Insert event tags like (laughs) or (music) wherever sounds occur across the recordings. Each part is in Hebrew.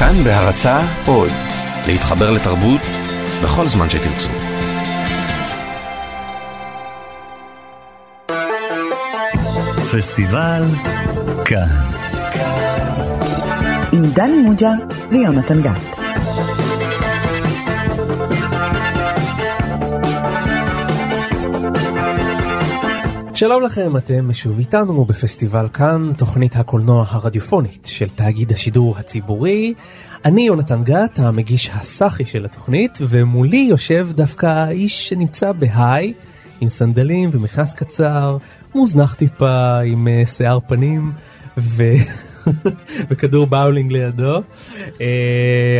כאן בהרצה עוד, להתחבר לתרבות בכל זמן שתרצו. פסטיבל כאן. עם דני מוג'ה ויונתן גת. שלום לכם, אתם שוב איתנו בפסטיבל כאן, תוכנית הקולנוע הרדיופונית של תאגיד השידור הציבורי. אני יונתן גת, המגיש הסאחי של התוכנית, ומולי יושב דווקא איש שנמצא בהיי, עם סנדלים ומכנס קצר, מוזנח טיפה, עם uh, שיער פנים, ו... (laughs) וכדור באולינג לידו. Uh,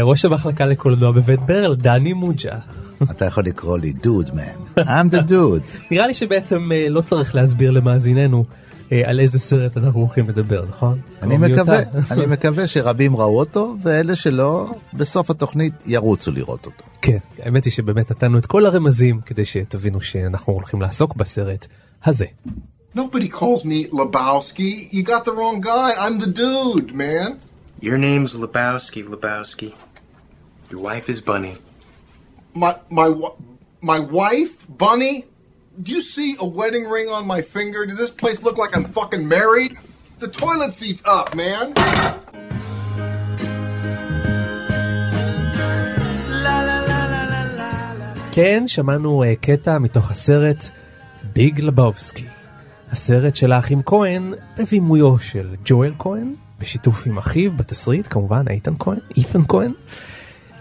ראש המחלקה לקולנוע בבית ברל, דני מוג'ה. אתה יכול לקרוא לי דוד מן, I'm the dude. נראה לי שבעצם uh, לא צריך להסביר למאזיננו uh, על איזה סרט אנחנו הולכים לדבר, נכון? אני מקווה, (laughs) אני מקווה שרבים ראו אותו, ואלה שלא, בסוף התוכנית ירוצו לראות אותו. כן, האמת היא שבאמת נתנו את כל הרמזים כדי שתבינו שאנחנו הולכים לעסוק בסרט הזה. Nobody calls me Lebowski. You got the wrong guy. I'm the dude, man. Your name's Lebowski, Lebowski. Your wife is Bunny. My my my wife, Bunny. Do you see a wedding ring on my finger? Does this place look like I'm fucking married? The toilet seat's up, man. כן, שמענו uh, קטע מתוך הסרט ביג לבובסקי. הסרט של האחים כהן בבימויו של ג'ואל כהן, בשיתוף עם אחיו בתסריט, כמובן איתן כהן, איתן כהן,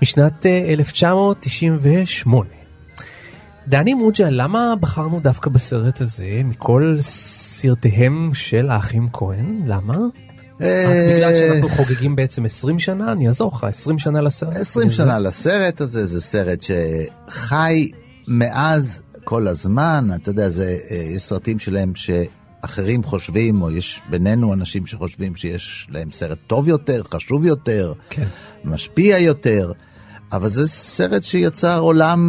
משנת uh, 1998. דני מוג'ה, למה בחרנו דווקא בסרט הזה מכל סרטיהם של האחים כהן? למה? רק בגלל שאנחנו חוגגים בעצם 20 שנה, אני אעזור לך, 20 שנה לסרט. 20 שנה לסרט הזה, זה סרט שחי מאז כל הזמן, אתה יודע, זה, אה, יש סרטים שלהם שאחרים חושבים, או יש בינינו אנשים שחושבים שיש להם סרט טוב יותר, חשוב יותר, כן. משפיע יותר. אבל זה סרט שיצר עולם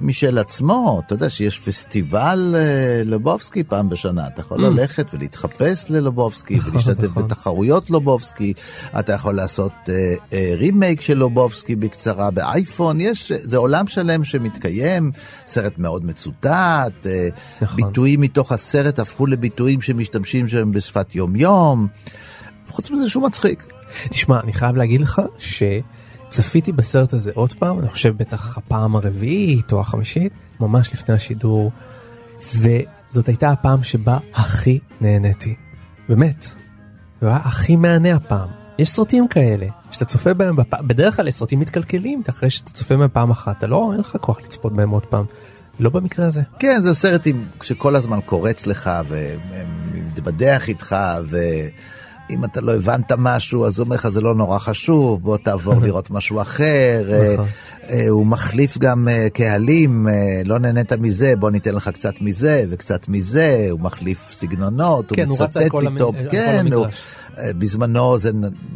משל עצמו, אתה יודע שיש פסטיבל אה, לובובסקי פעם בשנה, אתה יכול ללכת ולהתחפש ללובובסקי Mm. נכון, ולהשתתף נכון. בתחרויות לובובסקי, אתה יכול לעשות אה, אה, רימייק של לובובסקי בקצרה באייפון, יש, זה עולם שלם שמתקיים, סרט מאוד מצוטט, אה, נכון. ביטויים מתוך הסרט הפכו לביטויים שמשתמשים שם בשפת יומיום, חוץ מזה שהוא מצחיק. תשמע, אני חייב להגיד לך שצפיתי בסרט הזה עוד פעם, אני חושב בטח הפעם הרביעית או החמישית, ממש לפני השידור, וזאת הייתה הפעם שבה הכי נהניתי. באמת. זה היה הכי מהנה הפעם. יש סרטים כאלה, שאתה צופה בהם, בפ... בדרך כלל סרטים מתקלקלים, אחרי שאתה צופה בהם פעם אחת, אתה לא, אין לך כוח לצפות בהם עוד פעם. לא במקרה הזה. כן, זה סרט עם, שכל הזמן קורץ לך ומתבדח איתך, ואם אתה לא הבנת משהו, אז הוא אומר לך זה לא נורא חשוב, בוא תעבור (laughs) לראות משהו אחר. אה, נכון. אה, הוא מחליף גם אה, קהלים, לא נהנית מזה, בוא ניתן לך קצת מזה וקצת מזה, הוא מחליף סגנונות, כן, הוא הוא רץ מצטט כל המ- פתאום, על כל כן, הוא, המגרש. אה, בזמנו זה,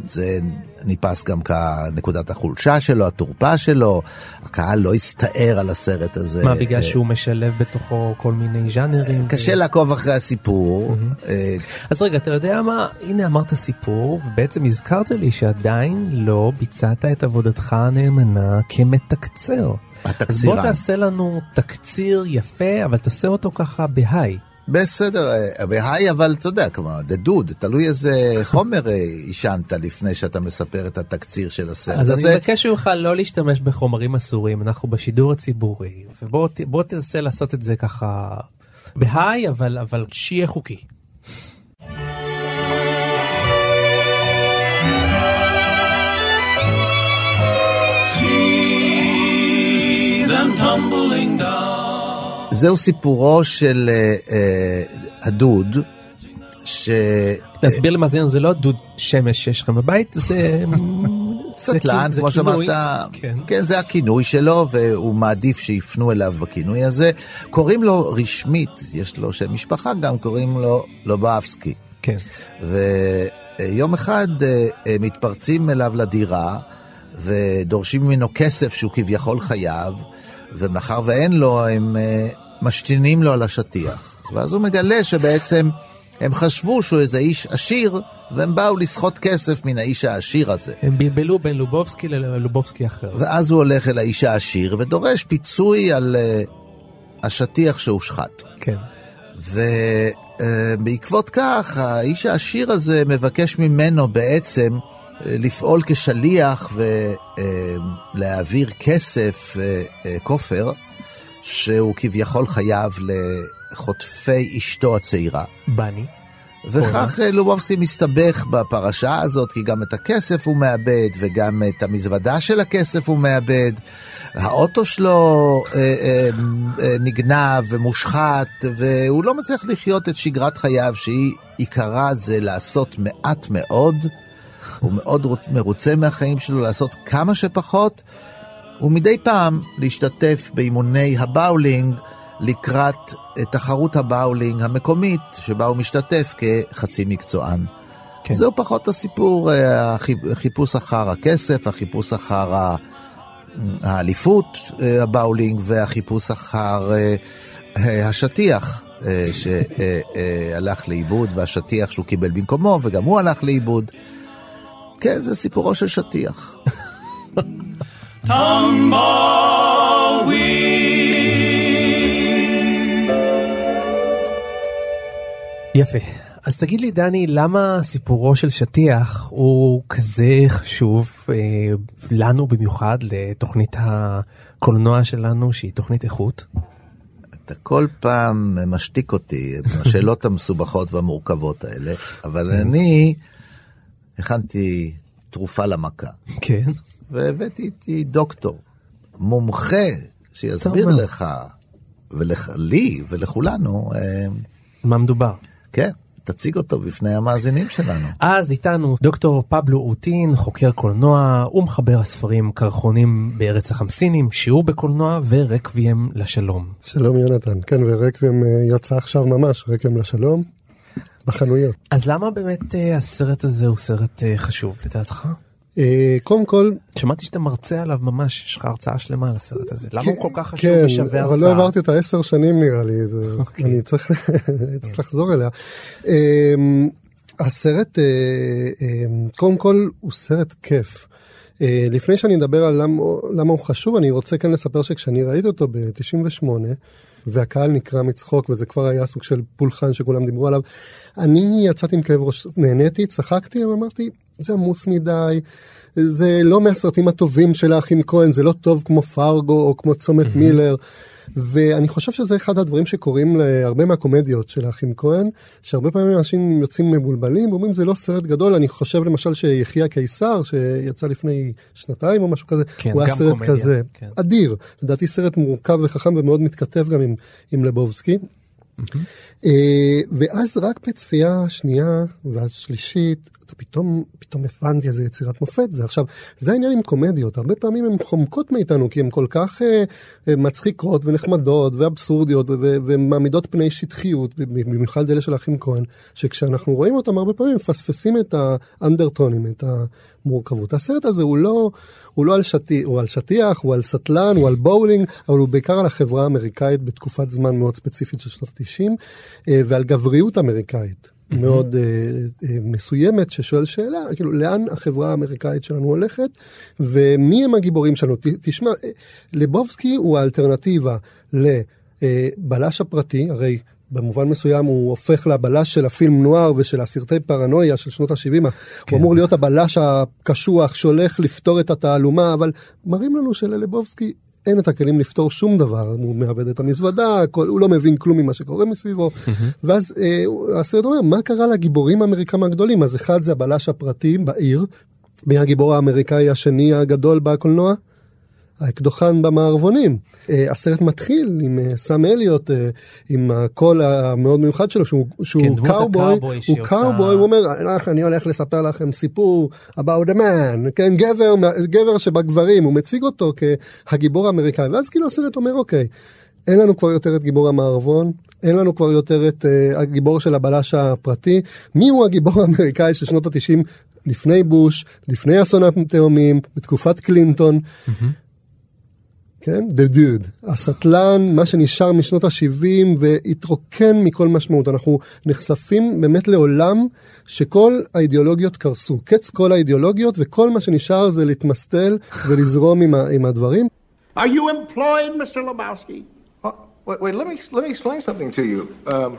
זה נתפס גם כנקודת החולשה שלו, התורפה שלו, הקהל לא הסתער על הסרט הזה. מה, בגלל אה, שהוא משלב בתוכו כל מיני ז'אנרים? קשה לעקוב אחרי הסיפור. אה, אז רגע, אתה יודע מה? הנה אמרת סיפור, ובעצם הזכרת לי שעדיין לא ביצעת את עבודתך הנאמנה כמתקצר. אז בוא. תעשה לנו תקציר יפה, אבל תעשה אותו ככה בהיי. בסדר, אה, בהיי, אבל אתה יודע, כלומר, the dude, תלוי איזה (laughs) חומר אה, עישנת לפני שאתה מספר את התקציר של הסרט אז אני הזה. מבקש ממך לא להשתמש בחומרים אסורים, אנחנו בשידור הציבורי, ובוא תנסה לעשות את זה ככה בהיי, אבל, אבל שיהיה חוקי. זהו סיפורו של אה, אה, הדוד, ש... תסביר למאזיננו, זה לא דוד שמש שיש לכם בבית, זה... סטלן, כמו. שאמרת, כן. כן, זה הכינוי שלו, והוא מעדיף שיפנו אליו בכינוי הזה. קוראים לו רשמית, יש לו שם משפחה, גם קוראים לו לובבסקי. כן. ויום אחד אה, מתפרצים אליו לדירה ודורשים ממנו כסף שהוא כביכול חייב, ומאחר ואין לו, הם משתינים לו על השטיח. ואז הוא מגלה שבעצם הם חשבו שהוא איזה איש עשיר, והם באו לסחוט כסף מן האיש העשיר הזה. הם בלבלו בין לובובסקי ללובובסקי אחר. ואז הוא הולך אל האיש העשיר ודורש פיצוי על uh, השטיח שהושחת. כן. ובעקבות כך, האיש העשיר הזה מבקש ממנו בעצם אה, לפעול כשליח ולהעביר כסף, אה, אה, כופר, שהוא כביכול חייב לחוטפי אשתו הצעירה. בני. וכך אה, לובובסקי מסתבך בפרשה הזאת, כי גם את הכסף הוא מאבד, וגם את המזוודה של הכסף הוא מאבד. האוטו שלו אה, אה, אה, נגנב ומושחת, והוא לא מצליח לחיות את שגרת חייו, שהיא עיקרה זה לעשות מעט מאוד. הוא מאוד רוצ, מרוצה מהחיים שלו, לעשות כמה שפחות, ומדי פעם להשתתף באימוני הבאולינג. לקראת אה, תחרות הבאולינג המקומית, שבה הוא משתתף כחצי מקצוען. כן. זהו פחות הסיפור, אה, החיפוש אחר הכסף, החיפוש אחר ה- האליפות אה, הבאולינג והחיפוש אחר השטיח שהלך לאיבוד והשטיח שהוא קיבל במקומו וגם הוא הלך לאיבוד. כן, זה סיפורו של שטיח. (laughs) יפה. אז תגיד לי, דני, למה סיפורו של שטיח הוא כזה חשוב אה, לנו במיוחד, לתוכנית הקולנוע שלנו, שהיא תוכנית איכות? אתה כל פעם משתיק אותי עם השאלות (laughs) המסובכות והמורכבות האלה, אבל אני הכנתי תרופה למכה. כן. והבאתי איתי דוקטור, מומחה, שיסביר לך, ולי ולכולנו, אה, מה מדובר? כן, תציג אותו בפני המאזינים שלנו. אז איתנו דוקטור פבלו אוטין, חוקר קולנוע ומחבר הספרים קרחונים בארץ החמסינים, שיעור בקולנוע ורקבים לשלום. שלום יונתן, כן ורקבים אה, יצא עכשיו ממש, רקבים לשלום, בחנויות. אז למה באמת אה, הסרט הזה הוא סרט חשוב לדעתך? אה, קודם כל, שמעתי שאתה מרצה עליו ממש, יש לך הרצאה שלמה על הסרט הזה. למה כן, הוא כל כך חשוב כן, ושווה אבל הרצאה? לא עברתי אותה עשר שנים נראה לי, אוקיי. אני צריך, (laughs) צריך לחזור אליה. אמ, הסרט, אה, אמ, קודם כל, הוא סרט כיף. אה, לפני שאני אדבר על למה, למה הוא חשוב, אני רוצה כן לספר שכשאני ראיתי אותו ב-98, והקהל נקרע מצחוק, וזה כבר היה סוג של פולחן שכולם דיברו עליו, אני יצאתי עם כאב ראש, נהניתי, צחקתי, ואמרתי, זה עמוס מדי, זה לא מהסרטים הטובים של האחים כהן, זה לא טוב כמו פרגו או כמו צומת מילר. ואני חושב שזה אחד הדברים שקורים להרבה מהקומדיות של האחים כהן, שהרבה פעמים אנשים יוצאים מבולבלים ואומרים זה לא סרט גדול, אני חושב למשל שיחיה קיסר שיצא לפני שנתיים או משהו כזה, כן, הוא היה סרט קומדיה, כזה, כן. אדיר, לדעתי סרט מורכב וחכם ומאוד מתכתב גם עם, עם לבובסקי. אה, ואז רק בצפייה השנייה והשלישית, אתה פתאום, פתאום הבנתי איזה יצירת מופת זה. עכשיו, זה העניין עם קומדיות, הרבה פעמים הן חומקות מאיתנו, כי הן כל כך אה, אה, מצחיקות ונחמדות ואבסורדיות ומעמידות פני שטחיות, במיוחד אלה של האחים כהן, שכשאנחנו רואים אותם הרבה פעמים מפספסים את האנדרטונים, את המורכבות. הסרט הזה הוא לא, הוא לא על, שטיח, הוא על שטיח, הוא על סטלן, הוא על בואולינג, אבל הוא בעיקר על החברה האמריקאית בתקופת זמן מאוד ספציפית של שנות ה-90, ועל גבריות אמריקאית. מאוד uh, uh, מסוימת ששואל שאלה כאילו לאן החברה האמריקאית שלנו הולכת ומי הם הגיבורים שלנו תשמע אה, לבובסקי הוא האלטרנטיבה לבלש הפרטי הרי במובן מסוים הוא הופך לבלש של הפילם נוער ושל הסרטי פרנויה של שנות ה-70 הוא אמור להיות הבלש הקשוח שהולך לפתור את התעלומה אבל מראים לנו שללבובסקי אין את הכלים לפתור שום דבר, הוא מאבד את המזוודה, כל, הוא לא מבין כלום ממה שקורה מסביבו, ואז אה, הסרט אומר, מה קרה לגיבורים האמריקאים הגדולים? אז אחד זה הבלש הפרטי בעיר, מי הגיבור האמריקאי השני הגדול בקולנוע? האקדוחן במערבונים. אה, הסרט מתחיל עם אה, סאם אליוט, אה, עם הקול המאוד מיוחד שלו, שהוא, שהוא כן, קאובוי, הוא שהיא עושה- קאובוי, הוא אומר, "לך, אני הולך לספר לכם סיפור about a man, כן, גבר, גבר שבגברים, הוא מציג אותו כהגיבור האמריקאי, ואז כאילו הסרט אומר, אוקיי, אין לנו כבר יותר את גיבור המערבון, אין לנו כבר יותר את uh, הגיבור של הבלש הפרטי. מי הוא הגיבור (laughs) האמריקאי של שנות ה-90 לפני בוש, לפני אסון התאומים, בתקופת קלינטון? כן? The Dude, הסטלן, מה שנשאר משנות ה-70 והתרוקן מכל משמעות. אנחנו נחשפים באמת לעולם שכל האידיאולוגיות קרסו. קץ כל האידיאולוגיות וכל מה שנשאר זה להתמסטל ולזרום עם, ה- עם הדברים. Are you employed, Mr. Lebowski? Uh, wait, wait, let me let me explain something to you. Um,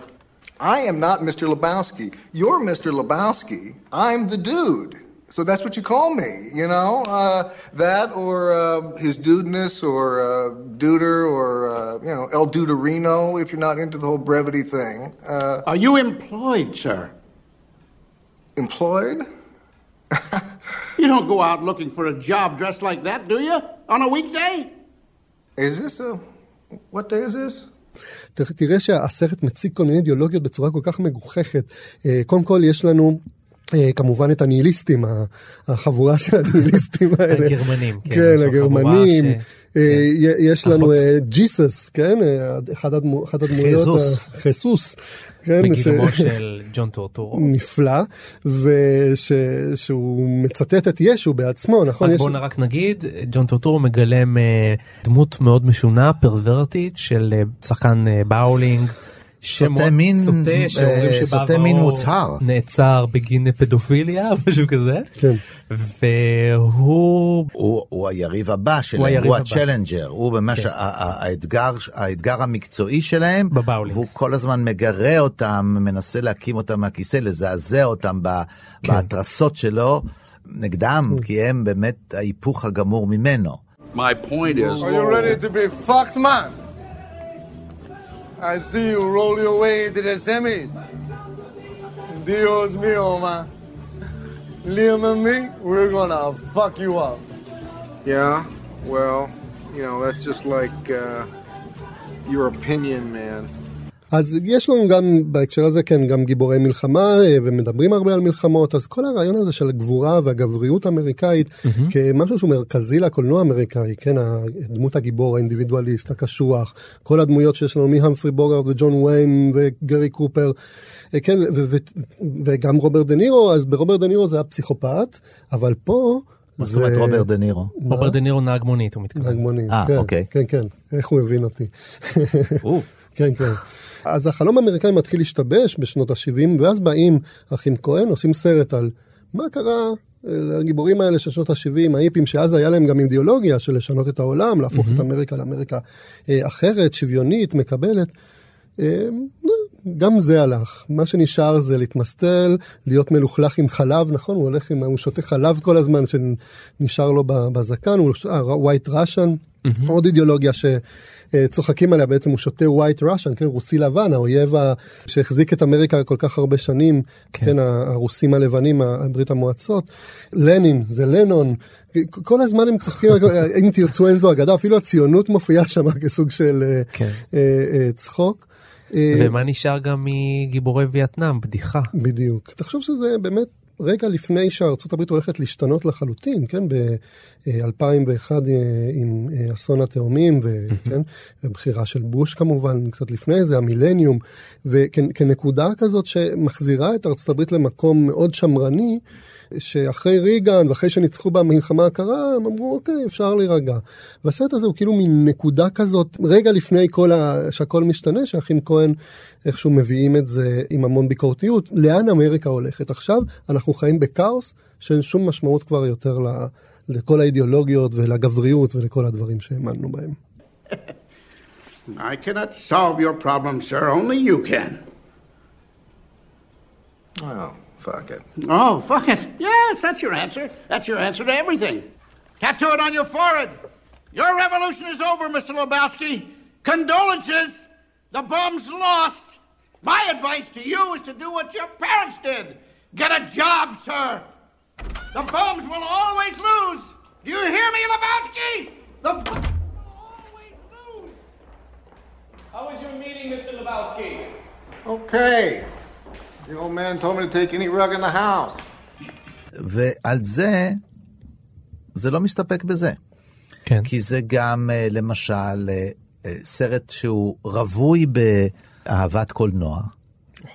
I am not Mr. Lebowski. You're Mr. Lebowski. I'm the dude. So that's what you call me, you know? Uh, that or uh, his dudeness or uh, duder or, uh, you know, El Duderino if you're not into the whole brevity thing. Uh, Are you employed, sir? employed? (laughs) You don't go out looking for a job dressed like that, do you? On a weekday? Is this a. What day is this? ת- תראה שהסרט מציג כל מיני אידיאולוגיות בצורה כל כך מגוחכת. אה, קודם כל יש לנו אה, כמובן את הניהיליסטים, החבורה של הניהיליסטים (laughs) האלה. הגרמנים, כן, כן, הגרמנים. ש- אה, כן. יש לנו. אה, ג'יסוס, כן, אה, אחת הדמויות, חיזוס. ה- חיסוס, כן, בגיבומו ש- של (laughs) ג'ון טורטורו. נפלא, ושהוא מצטט את ישו בעצמו, נכון? רק יש- בואו רק נגיד, ג'ון טורטורו מגלם אה, דמות מאוד משונה, פרוורטית, של אה, שחקן אה, באולינג. סוטה מין, סוטה, אה, שאומרים סוטה מין מוצהר. נעצר בגין פדופיליה, (laughs) משהו כזה. כן. והוא הוא, הוא היריב הבא שלהם, הוא, היריב הוא. הצ'לנג'ר, הוא ממש כן. האתגר, האתגר המקצועי שלהם, בבאולינג. והוא כל הזמן מגרה אותם, מנסה להקים אותם מהכיסא, לזעזע אותם ב- כן. בהתרסות שלו נגדם, כי הם באמת ההיפוך הגמור ממנו. My point is. Are you ready to be fucked, man? I see you roll your way into the semis. Dios mío, man. Liam and me, we're gonna fuck you up. Yeah, well, you know, that's just like uh, your opinion, man. אז יש לנו גם בהקשר הזה כן גם גיבורי מלחמה אה, ומדברים הרבה על מלחמות אז כל הרעיון הזה של הגבורה והגבריות האמריקאית כמשהו שהוא מרכזי לקולנוע האמריקאי כן דמות הגיבור האינדיבידואליסט הקשוח כל הדמויות שיש לנו מהמפרי בוגארד וג'ון ויין וגרי קופר. אה, כן ו- ו- וגם רוברט דה נירו אז ברוברט דה נירו זה היה פסיכופת אבל פה. מה זאת אומרת רוברט דה נירו? רוברט דה נירו נהג מונית, הוא מתכוון. נהג מונית, אה, כן, אוקיי. כן, כן, איך הוא הבין אותי. כן, כן. אז החלום האמריקאי מתחיל להשתבש בשנות ה-70, ואז באים אחים כהן, עושים סרט על מה קרה אה, לגיבורים האלה של שנות ה-70, ההיפים, שאז היה להם גם אידיאולוגיה של לשנות את העולם, להפוך את אמריקה לאמריקה אה, אחרת, שוויונית, מקבלת. אה, גם זה הלך, מה שנשאר זה להתמסטל, להיות מלוכלך עם חלב, נכון? הוא הולך עם, הוא שותה חלב כל הזמן שנשאר לו בזקן, הוא ווייט ראשן, עוד אידיאולוגיה שצוחקים עליה, בעצם הוא שותה ווייט ראשן, כן, רוסי לבן, האויב שהחזיק את אמריקה כל כך הרבה שנים, כן, כן הרוסים הלבנים, ברית המועצות, לנין, זה לנון. כל הזמן הם צוחקים, אם תרצו אין זו אגדה, אפילו הציונות מופיעה שם כסוג של אה, כן. אה, אה, צחוק. ומה נשאר גם מגיבורי וייטנאם? בדיחה. בדיוק. תחשוב שזה באמת רגע לפני הברית הולכת להשתנות לחלוטין, כן? ב-2001 עם אה, אסון התאומים, וכן? ובחירה של בוש כמובן, קצת לפני זה, המילניום, וכנקודה כזאת שמחזירה את הברית למקום מאוד שמרני, שאחרי ריגן ואחרי שניצחו במלחמה הקרה, הם אמרו אוקיי אפשר להירגע. והסרט הזה הוא כאילו מין נקודה כזאת, רגע לפני כל ה... שהכל משתנה, שהאחים כהן איכשהו מביאים את זה עם המון ביקורתיות, לאן אמריקה הולכת. עכשיו אנחנו חיים בכאוס שאין שום משמעות כבר יותר ל... לכל האידיאולוגיות ולגבריות ולכל הדברים שהאמנו בהם. I cannot solve your problem, sir. Only you can. Oh, fuck it. Oh, fuck it. Yes, that's your answer. That's your answer to everything. Tattoo it on your forehead. Your revolution is over, Mr. Lebowski. Condolences. The bomb's lost. My advice to you is to do what your parents did. Get a job, sir. The bombs will always lose. Do you hear me, Lebowski? The bombs will always lose. How was your meeting, Mr. Lebowski? Okay. The old man told me to take any rug in the house. ועל זה, זה לא מסתפק בזה. כן. כי זה גם, אה, למשל, אה, אה, סרט שהוא רווי באהבת קולנוע,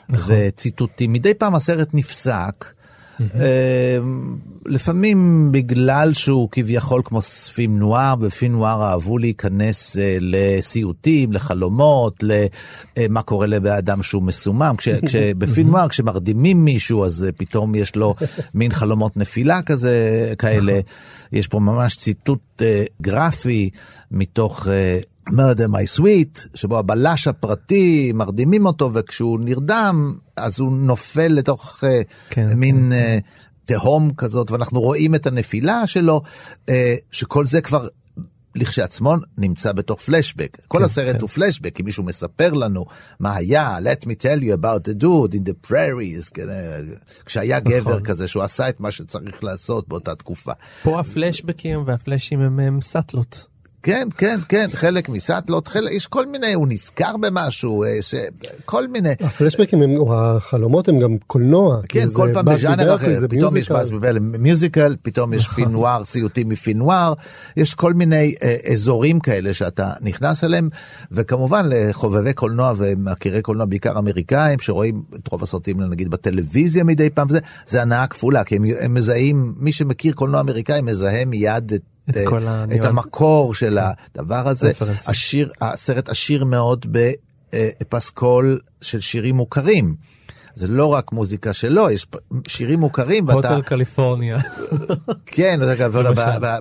וציטוטים. מדי פעם הסרט נפסק, לפעמים בגלל שהוא כביכול כמו ספים נוער, בפים נוער אהבו להיכנס אה, לסיוטים, לחלומות, למה קורה לאדם שהוא מסומם. כש- (laughs) כשבפים נוער, כשמרדימים מישהו, אז אה, פתאום יש לו (laughs) מין חלומות נפילה כזה, כאלה. יש פה ממש ציטוט אה, גרפי מתוך... אה, murder my sweet, שבו הבלש הפרטי, מרדימים אותו, וכשהוא נרדם, אז הוא נופל לתוך כן, כן, מין כן. תהום כזאת, ואנחנו רואים את הנפילה שלו, אה, שכל זה כבר... לכשעצמו נמצא בתוך פלשבק. כל כן, הסרט כן. הוא פלשבק, כי מישהו מספר לנו מה היה, let me tell you about the dude in the prairies, כן, אה, כשהיה נכון. גבר כזה שהוא עשה את מה שצריך לעשות באותה תקופה. פה הפלשבקים והפלאשים הם, הם סאטלות. כן, כן, כן, חלק מסאטלות, חלק, יש כל מיני, הוא נזכר במשהו, אה, ש... כל מיני. הפלשבקים הם, או החלומות הם גם קולנוע. כן, כל פעם בז'אנר אחר, פתאום יש מיוזיקל. באז בבל מיוזיקל, פתאום יש פין נואר, סיוטים מפין נואר, יש כל מיני אה, אזורים כאלה שאתה נכנס אליהם, וכמובן לחובבי קולנוע ומכירי קולנוע, בעיקר אמריקאים, שרואים את רוב הסרטים נגיד בטלוויזיה מדי פעם, וזה, זה הנאה כפולה, כי הם, הם מזהים, מי שמכיר קולנוע אמריקאי מזהה מיד את... את אה, את הניואנס. המקור של הדבר הזה, רפרנסים. השיר, הסרט עשיר מאוד בפסקול של שירים מוכרים. זה לא רק מוזיקה שלו, יש שירים מוכרים, ואתה, הוטל קליפורניה. (laughs) כן,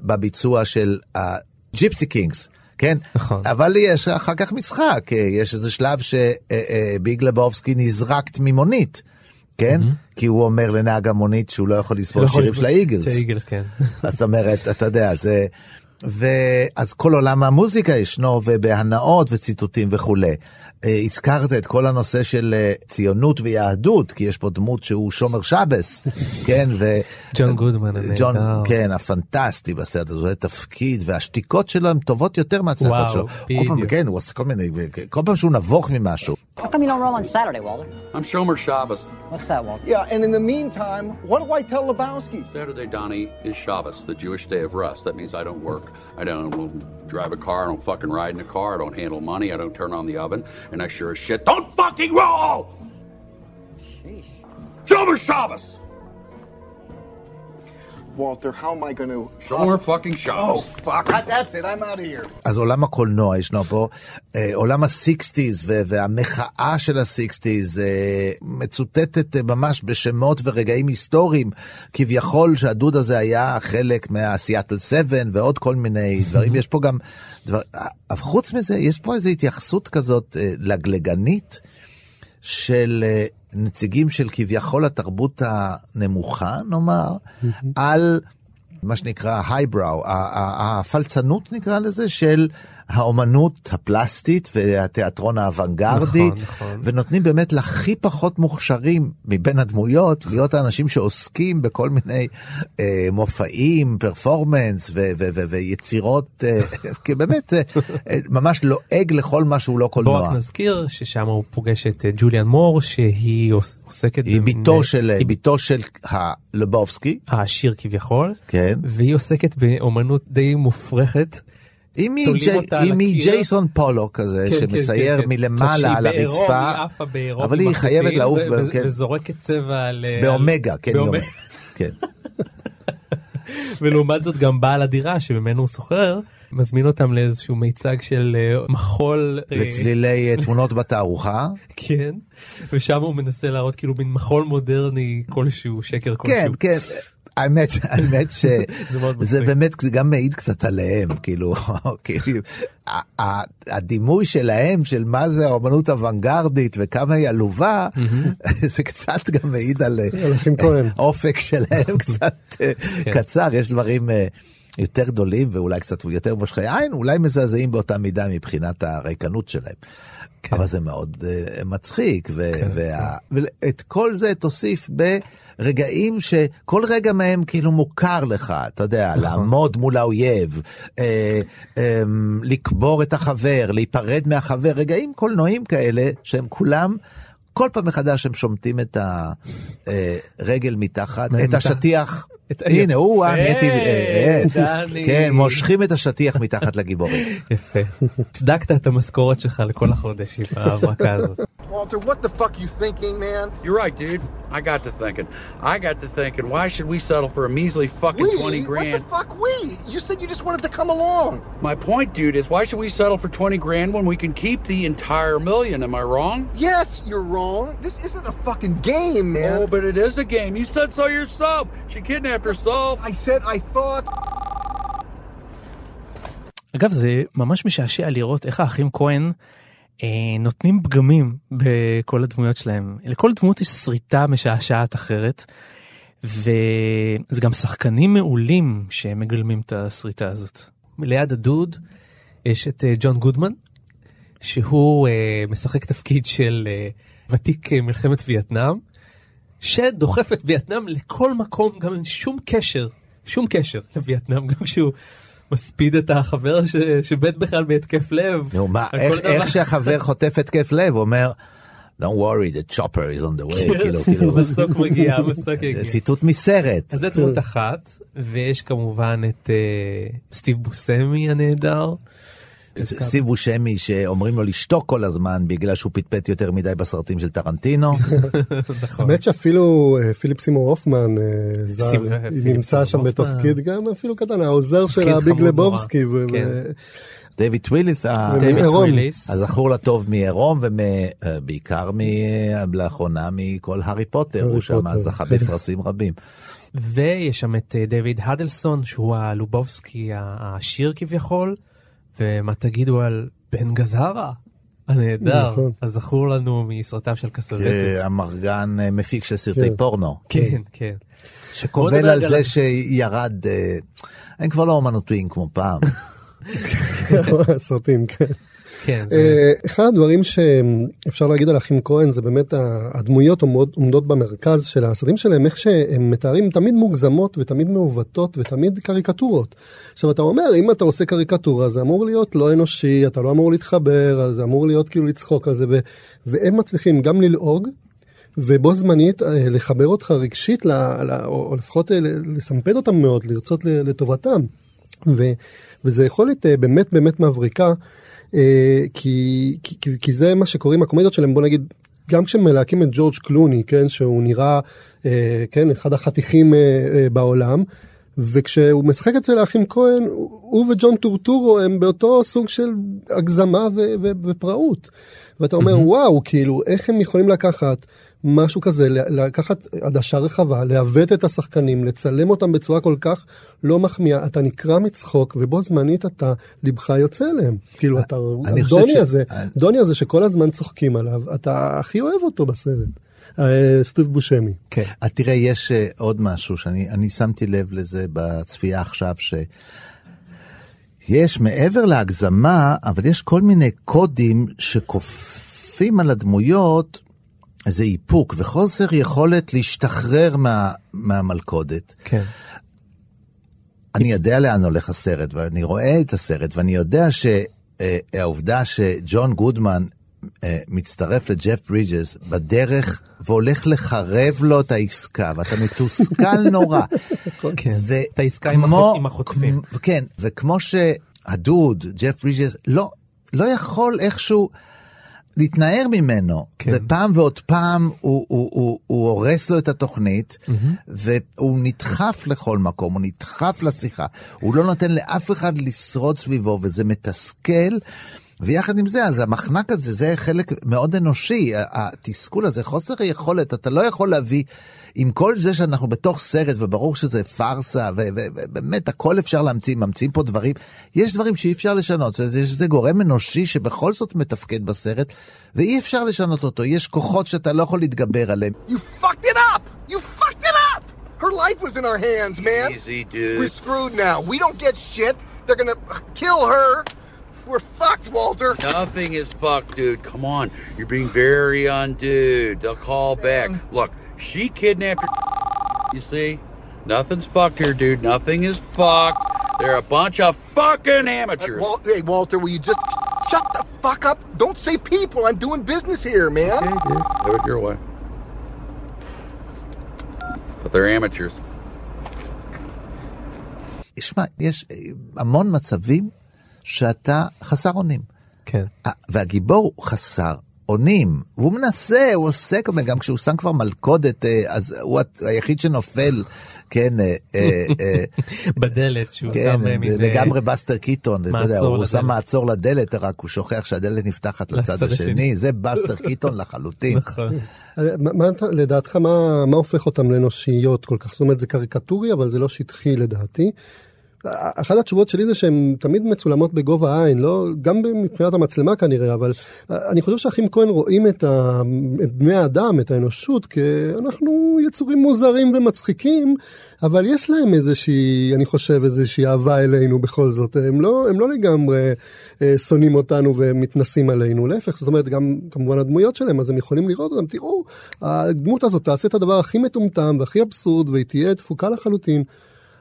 בביצוע של הג'יפסי קינגס, כן? נכון. אבל יש אחר כך משחק, אה, יש איזה שלב שביג לבובסקי נזרק ממונית, כן? כי הוא אומר לנהג המונית שהוא לא יכול לסבול לא שירים של האיגלס. של האיגלס, כן. (laughs) אז זאת אומרת, אתה יודע, זה... ואז כל עולם המוזיקה ישנו, ובהנאות וציטוטים וכולי. אה, הזכרת את כל הנושא של אה, ציונות ויהדות, כי יש פה דמות שהוא שומר שבס, (laughs) כן, ו... ג'ון גודמן ג'ון. כן, הפנטסטי בסרט הזה, זה תפקיד, והשתיקות שלו הן טובות יותר מהצעקות וואו, שלו. פעם, בדיוק. כן, הוא עושה כל מיני, כל פעם שהוא נבוך ממשהו. How come you don't roll on Saturday, Walter? I'm Shomer Shabbos. What's that, Walter? Yeah, and in the meantime, what do I tell Lebowski? Saturday, Donnie, is Shabbos, the Jewish day of rest. That means I don't work. I don't drive a car. I don't fucking ride in a car. I don't handle money. I don't turn on the oven. And I sure as shit don't fucking roll! Sheesh. Shomer Shabbos! Walter, how am I going to... Shomer fucking Oh, Shabbos. fuck. That's it. I'm out of here. אז עולם הקולנוע ישנו פה, אה, עולם ה sixties והמחאה של ה sixties אה, מצוטטת אה, ממש בשמות ורגעים היסטוריים, כביכול שהדוד הזה היה חלק מהסיאטל 7 ועוד כל מיני (laughs) דברים, יש פה גם, דבר, אבל חוץ מזה, יש פה איזו התייחסות כזאת לגלגנית של נציגים של כביכול התרבות הנמוכה, נאמר, על מה שנקרא הייבראו, הפלצנות נקרא לזה, של האומנות הפלסטית והתיאטרון האוונגרדי, נכון, נכון. ונותנים באמת להכי פחות מוכשרים מבין הדמויות להיות האנשים שעוסקים בכל מיני אה, מופעים, פרפורמנס ו- ו- ו- ויצירות, אה, (laughs) כי באמת אה, אה, ממש לועג לכל מה שהוא לא קולנוע. רק נזכיר ששם הוא פוגש את אה, ג'וליאן מור שהיא עוס- עוסקת היא במין- בתו של, היא בתו של הלבובסקי, העשיר כביכול כן. והיא עוסקת באומנות די מופרכת. אם היא על. ג'ייסון פולו כזה, כן, כן, שמצייר כן, כן. מלמעלה על הרצפה, אבל היא חייבת לעוף, ו- כן. וזורקת צבע על... באומגה, כן, היא באומגה. אומרת. כן. (laughs) ולעומת זאת גם בעל הדירה שממנו הוא סוחר מזמין אותם לאיזשהו מיצג של אה, מחול אה, לצלילי אה, תמונות בתערוכה. (laughs) כן ושם הוא מנסה להראות כאילו מין מחול מודרני כלשהו שקר כלשהו. כן, כן. האמת, האמת שזה. (laughs) באמת, זה גם מעיד קצת עליהם, כאילו, (laughs) כאילו, הדימוי שלהם של מה זה האומנות אוונגרדית וכמה היא עלובה, (laughs) זה קצת גם מעיד על אה. אופק שלהם קצת אה, כן. קצר, יש דברים אה, יותר גדולים ואולי קצת יותר מושכי עין, אולי מזעזעים באותה מידה מבחינת הריקנות שלהם. כן. אבל זה מאוד uh, מצחיק, ו- כן, וה- ואת כל זה תוסיף ברגעים שכל רגע מהם כאילו מוכר לך, אתה יודע, נכון. לעמוד מול האויב, אה, אה, לקבור את החבר, להיפרד מהחבר, רגעים קולנועים כאלה שהם כולם... כל פעם מחדש הם שומטים את הרגל מתחת, את. השטיח. את- הנה, הוא, אה, נהייתי, אה, אה. כן, מושכים את השטיח מתחת לגיבורים. (laughs) יפה. הצדקת את המשכורת שלך לכל החודש עם ההברקה (laughs) הזאת. Walter, what the fuck you thinking, man? You're right, dude. I got to thinking. I got to thinking, why should we settle for a measly fucking We? 20 What grand? the fuck we? You said you just wanted to come along. My point, dude, is why should we settle for 20 grand when we can keep the entire million? Am I wrong? Yes, you're wrong. This isn't a fucking game, man. Oh, but it is a game. You said so yourself. She kidnapped herself. I said I thought. אגב, זה ממש משעשע לראות איך האחים כהן אה, נותנים פגמים בכל הדמויות שלהם. לכל דמות יש שריטה משעשעת אחרת, וזה גם שחקנים מעולים שמגלמים את השריטה הזאת. ליד הדוד יש את אה, ג'ון גודמן, שהוא אה, משחק תפקיד של אה, ותיק אה, מלחמת וייטנאם, שדוחף את וייטנאם לכל מקום, גם אין שום קשר, שום קשר לווייטנאם, גם כשהוא מספיד את החבר. שמת בכלל בהתקף לב. נו, מה, איך, דבר. איך שהחבר חוטף התקף לב, הוא אומר, Don't worry, the chopper is on the way, כאילו, כאילו, המסוק מגיע, המסוק יגיע. ציטוט מסרט. אז זה דמות אחת, ויש כמובן את אה, סטיב בוסמי הנהדר. סיב בושמי שאומרים לו לשתוק כל הזמן בגלל שהוא פטפט יותר מדי בסרטים של טרנטינו. (laughs) נכון. האמת שאפילו אה, פיליפ סימור הופמן אה, ז"ל, סימ- אה, נמצא שם בתפקיד גם אפילו קטן, העוזר של הביג לבובסקי. כן. דויד טוויליס. הזכור לטוב מעירום ובעיקר לאחרונה מכל הארי פוטר, הוא שם. זכה בפרסים רבים. ויש שם את דיוויד האדלסטון, שהוא הלבובסקי העשיר כביכול, ומה תגידו על בן גזרה הנהדר, נכון. הזכור לנו מסרטיו של קסולטס. המרגן אה, מפיק של סרטי כן. פורנו, כן, כן. שקובל בוא נדבר על זה שירד, אה, הם כבר לא אומנותיים כמו פעם. (laughs) (laughs) סרטים, כן. כן, זה... אה, אחד הדברים שאפשר להגיד על אחים כהן זה באמת הדמויות עומדות, במרכז של הסרטים שלהם, איך שהם מתארים תמיד מוגזמות ותמיד מעוותות ותמיד קריקטורות. עכשיו אתה אומר אם אתה עושה קריקטורה זה אמור להיות לא אנושי, אתה לא אמור להתחבר, זה אמור להיות כאילו לצחוק על זה, ו, והם מצליחים גם ללעוג. ובו זמנית אה, לחבר אותך רגשית, ל, ל, או, לפחות אה, לסמפד אותם מאוד, לרצות לטובתם. ו, וזה יכולת באמת באמת מבריקה, כי, כי, כי, כי זה מה שקורה עם הקומדיות שלהם, בוא נגיד, גם כשמלהקים את ג'ורג' קלוני, כן, שהוא נראה, אה, כן, אחד החתיכים אה, אה, בעולם, וכשהוא משחק אצל האחים כהן, הוא וג'ון טורטורו הם באותו סוג של הגזמה ו- ו- ופראות. ואתה אומר, וואו, כאילו, איך הם יכולים לקחת משהו כזה, לקחת עדשה רחבה, לעוות את השחקנים, לצלם אותם בצורה כל כך לא מחמיאה, אתה נקרע מצחוק, ובו זמנית אתה, לבך יוצא אליהם. כאילו, אתה, אני חושב דוני ש- הזה, דוני הזה שכל הזמן צוחקים עליו, אתה הכי אוהב אותו בסרט. אה, סטיב בושמי. כן. אז תראה, יש אה, עוד משהו שאני אני שמתי לב לזה בצפייה עכשיו, ש... יש מעבר להגזמה, אבל יש כל מיני קודים שכופים על הדמויות איזה איפוק וחוסר יכולת להשתחרר מה, מהמלכודת. כן. אני יודע לאן הולך הסרט, ואני רואה את הסרט, ואני יודע שהעובדה שג'ון גודמן אה, מצטרף לג'ף ברידג'ס בדרך והולך לחרב לו את העסקה, ואתה מתוסכל (laughs) נורא. כן. ו- את העסקה כמו- עם החוטפים. כן, וכמו שהדוד, ג'ף ברידג'ס, לא, לא יכול איכשהו להתנער ממנו, כן. ופעם ועוד פעם הוא, הוא, הוא, הוא הורס לו את התוכנית, והוא נדחף לכל מקום, הוא נדחף לשיחה, הוא לא נותן לאף אחד לשרוד סביבו, וזה מתסכל. ויחד עם זה, אז המחנק הזה, זה חלק מאוד אנושי, התסכול הזה, חוסר היכולת, אתה לא יכול להביא, עם כל זה שאנחנו בתוך סרט, וברור שזה פארסה, ובאמת הכל אפשר להמציא, ממציאים פה דברים, יש דברים שאי אפשר לשנות, יש איזה גורם אנושי שבכל זאת מתפקד בסרט, ואי אפשר לשנות אותו, יש כוחות שאתה לא יכול להתגבר עליהם. You fucked it up! You fucked it up! Her life was in our hands, man. Easy, dude. We're screwed now. We don't get shit. They're gonna kill her. We're fucked, Walter. Nothing is fucked, dude. Come on. You're being very undude. They'll call back. Look, she kidnapped her. You see? Nothing's fucked here, dude. Nothing is fucked. They're a bunch of fucking amateurs. Wal- hey, Walter, will you just shut the fuck up? Don't say people. I'm doing business here, man. Okay, dude. Do it your way. But they're amateurs. שמע, יש אה, המון מצבים שאתה חסר אונים. כן. אה, והגיבור הוא חסר עונים, והוא מנסה, הוא עושה כל מיני, גם כשהוא שם כבר מלכודת, אה, אז הוא היחיד שנופל, כן, אה, אה, בדלת שהוא כן, שם מין, לגמרי בסטר קיטון, אתה יודע, הוא לדלת. שם מעצור לדלת, רק הוא שוכח שהדלת נפתחת לצד לצד השני. השני, זה בסטר קיטון לחלוטין. נכון. לדעתך, מה, מה הופך אותם לאנושיות כל כך? זאת אומרת, זה קריקטורי, אבל זה לא שטחי לדעתי. אחת התשובות שלי זה שהן תמיד מצולמות בגובה העין, לא, גם מבחינת המצלמה כנראה, אבל אני חושב שהאחים כהן רואים את, ה, את בני האדם, את האנושות, כי אנחנו יצורים מוזרים ומצחיקים, אבל יש להם איזושהי, אני חושב, איזושהי אהבה אלינו בכל זאת. הם לא, הם לא לגמרי אה, שונאים אותנו ומתנסים עלינו, להפך, זאת אומרת, גם כמובן הדמויות שלהם, אז הם יכולים לראות אותם, תראו, הדמות הזאת תעשה את הדבר הכי מטומטם והכי אבסורד, והיא תהיה תפוקה לחלוטין.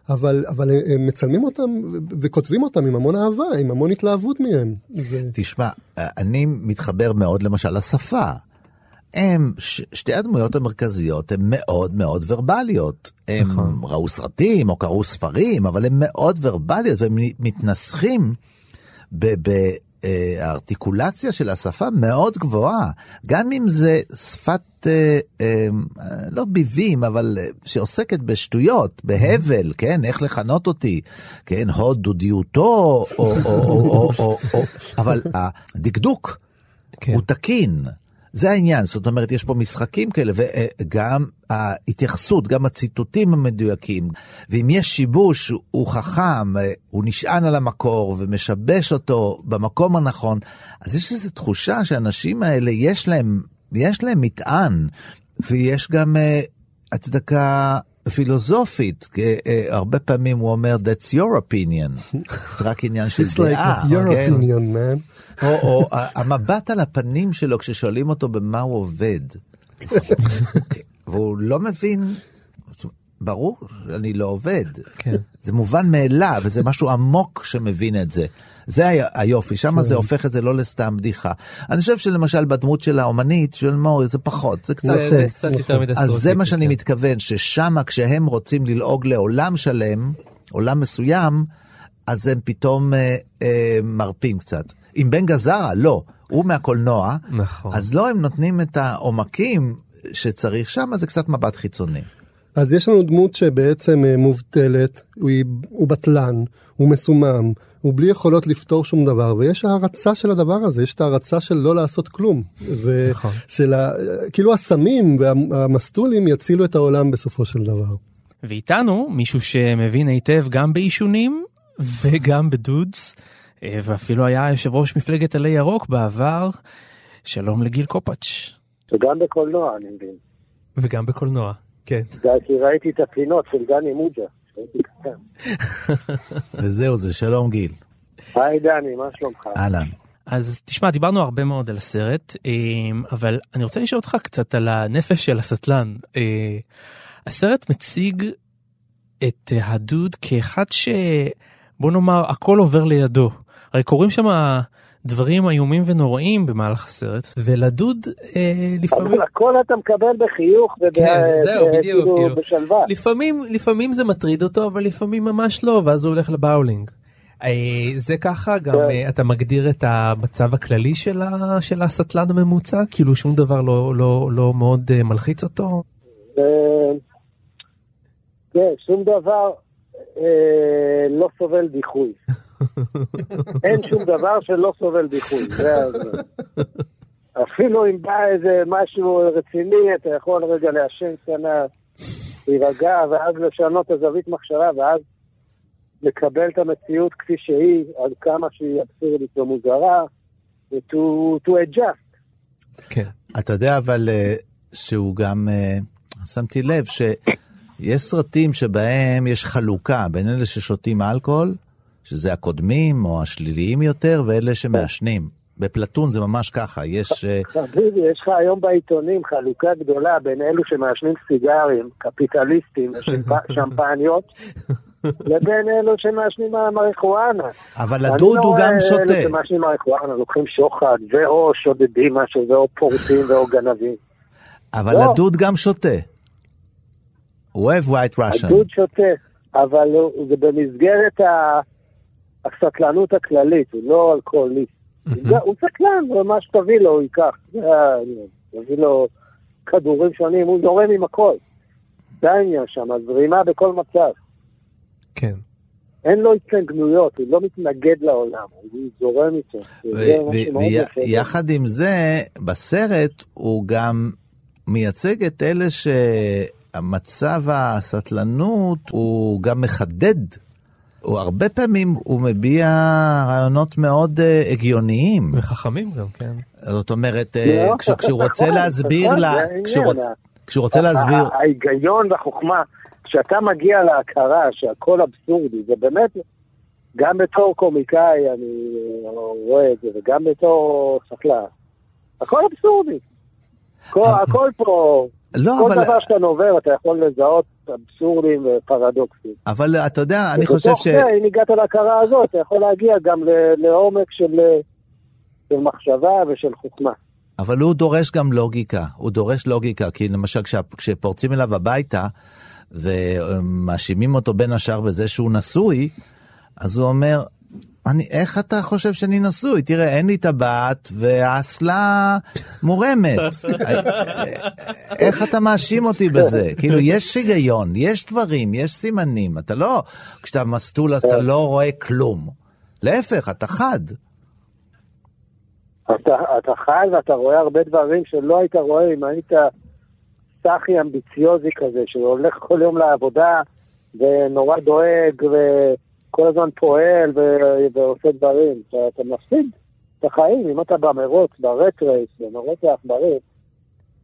אבל, אבל הם מצלמים אותם וכותבים אותם עם המון אהבה, עם המון התלהבות מהם. ו... תשמע, אני מתחבר מאוד למשל לשפה. הם, ש- שתי הדמויות המרכזיות הן מאוד מאוד ורבליות. הם נכון. ראו סרטים או קראו ספרים, אבל הן מאוד ורבליות, והם מתנסחים בארטיקולציה של השפה מאוד גבוהה. גם אם זה שפת, אה, אה, לא ביבים, אבל אה, שעוסקת בשטויות, בהבל, כן, איך לכנות אותי, כן, הוד דודיותו, או, או, או, או, או, או, אבל הדקדוק כן. הוא תקין. זה העניין, זאת אומרת, יש פה משחקים כאלה, וגם ההתייחסות, גם הציטוטים המדויקים, ואם יש שיבוש, הוא חכם, הוא נשען על המקור ומשבש אותו במקום הנכון, אז יש איזו תחושה שהאנשים האלה, יש להם, יש להם מטען, ויש גם אה, הצדקה פילוסופית, אה, הרבה פעמים הוא אומר, that's your opinion, זה רק עניין של It's דעה. like your כן? opinion, man. או, או המבט על הפנים שלו כששואלים אותו במה הוא עובד. אוקיי, והוא לא מבין, ברור שאני לא עובד. כן. זה מובן מאליו, וזה משהו עמוק שמבין את זה. זה היופי, שם זה הופך את זה לא לסתם בדיחה. אני חושב שלמשל בדמות של האומנית, של מור, זה פחות, זה קצת... זה- זה קצת יותר מדי אז זה מה שאני כן. מתכוון, ששמה כשהם רוצים ללעוג לעולם שלם, עולם מסוים, אז הם פתאום אה, אה, מרפים קצת. עם בן גזרה, לא, הוא מהקולנוע, נכון. אז לא, הם נותנים את העומקים שצריך שם, זה קצת מבט חיצוני. אז יש לנו דמות שבעצם אה, מובטלת, הוא, הוא בטלן, הוא מסומם, הוא בלי יכולות לפתור שום דבר, ויש הערצה של הדבר הזה, יש את ההערצה של לא לעשות כלום. נכון. ושל ה... כאילו הסמים והמסטולים יצילו את העולם בסופו של דבר. ואיתנו מישהו שמבין היטב גם בעישונים וגם בדודס, אה, ואפילו היה יושב ראש מפלגת עלי ירוק בעבר. שלום לגיל קופאץ'. וגם בקולנוע, אני מבין. וגם בקולנוע, כן. כי ראיתי את הפינות של דני מוג'ה. קטן. וזהו זה, שלום גיל. היי דני, מה שלומך? אהלן. אז תשמע, דיברנו הרבה מאוד על הסרט, אה, אבל אני רוצה לשאול אותך קצת על הנפש של הסטלן. אה, הסרט מציג את אה, הדוד כאחד ש... בוא נאמר, הכל עובר לידו. הרי קורים שם דברים איומים ונוראים במהלך הסרט, ולדוד אה, לפעמים... אבל הכל אתה מקבל בחיוך כן, זהו, בדיוק, כאילו. בשלווה. לפעמים, לפעמים זה מטריד אותו, אבל לפעמים ממש לא, ואז הוא הולך לבאולינג. אה, זה ככה, גם כן. אה, אתה מגדיר את המצב הכללי של, ה, של הסטלן הממוצע? כאילו שום דבר לא, לא, לא מאוד אה, מלחיץ אותו? כן, שום דבר אה, לא סובל דיחוי. (laughs) אין שום דבר שלא סובל דיחוי. אפילו אם בא איזה משהו רציני, אתה יכול רגע לעשן קטנה, להירגע, ואז לשנות את הזווית מחשבה, ואז לקבל את המציאות כפי שהיא, עד כמה שהיא אבסורדית ומוזרה, ו-to to adjust. כן. אתה יודע אבל אה, שהוא גם, אה, שמתי לב שיש סרטים שבהם יש חלוקה בין אלה ששותים אלכוהול, שזה הקודמים או השליליים יותר, ואלה שמעשנים. בפלטון זה ממש ככה, יש... אה, חביבי, יש לך היום בעיתונים חלוקה גדולה בין אלו שמעשנים סיגרים, קפיטליסטים ושמפניות, (laughs) לבין אלו שמעשנים מריחואנה. אבל הדוד הוא גם אני לא שותה. רואה אלו שמעשנים מריחואנה, לוקחים שוחד, ואו שודדים משהו, ואו פורצים, ואו גנבים. אבל לא. הדוד גם שותה. הוא אוהב white russian. הדוד שותה, אבל זה במסגרת ה- הסטלנות הכללית, הוא לא אלכוהוליסט. הוא סקלן, ומה שתביא לו הוא ייקח. תביא לו כדורים שונים, הוא זורם עם הכל. זה העניין שם, הזרימה בכל מצב. כן. אין לו התנגנויות, הוא לא מתנגד לעולם, הוא זורם איתו. ויחד עם זה, בסרט הוא גם מייצג את אלה שהמצב הסטלנות הוא גם מחדד. הוא הרבה פעמים הוא מביע רעיונות מאוד אה, הגיוניים. וחכמים גם, כן. זאת אומרת, אה, לא, כש- כשהוא רוצה נכון, להסביר נכון, לה. כשהוא רוצ- כשהוא רוצה להסביר, ההיגיון והחוכמה, כשאתה מגיע להכרה שהכל אבסורדי, זה באמת, גם בתור קומיקאי אני רואה את זה, וגם בתור סקלן, הכל אבסורדי. הכל, הכל פה, לא, כל אבל- דבר שאתה נובר אתה יכול לזהות אבסורדים ופרדוקסים. אבל אתה יודע, אני חושב ובתוך ש... זה, אם הגעת להכרה הזאת, אתה יכול להגיע גם לעומק של, של מחשבה ושל חוכמה. אבל הוא דורש גם לוגיקה, הוא דורש לוגיקה, כי למשל כשה, כשפורצים אליו הביתה ומאשימים אותו בין השאר בזה שהוא נשוי, אז הוא אומר, אני, איך אתה חושב שאני נשוי? תראה, אין לי טבעת והאסלה מורמת. (laughs) איך אתה מאשים אותי בזה? כאילו, יש היגיון, יש דברים, יש סימנים. אתה לא, כשאתה מסטול אז אתה לא רואה כלום. להפך, אתה חד. אתה, אתה חי ואתה רואה הרבה דברים שלא היית רואה אם היית סאחי אמביציוזי כזה, שהולך כל יום לעבודה ונורא דואג וכל הזמן פועל ו- ועושה דברים. אתה, אתה מפסיד את החיים, אם אתה במרוץ, ברט רייס, במרוץ העכברים,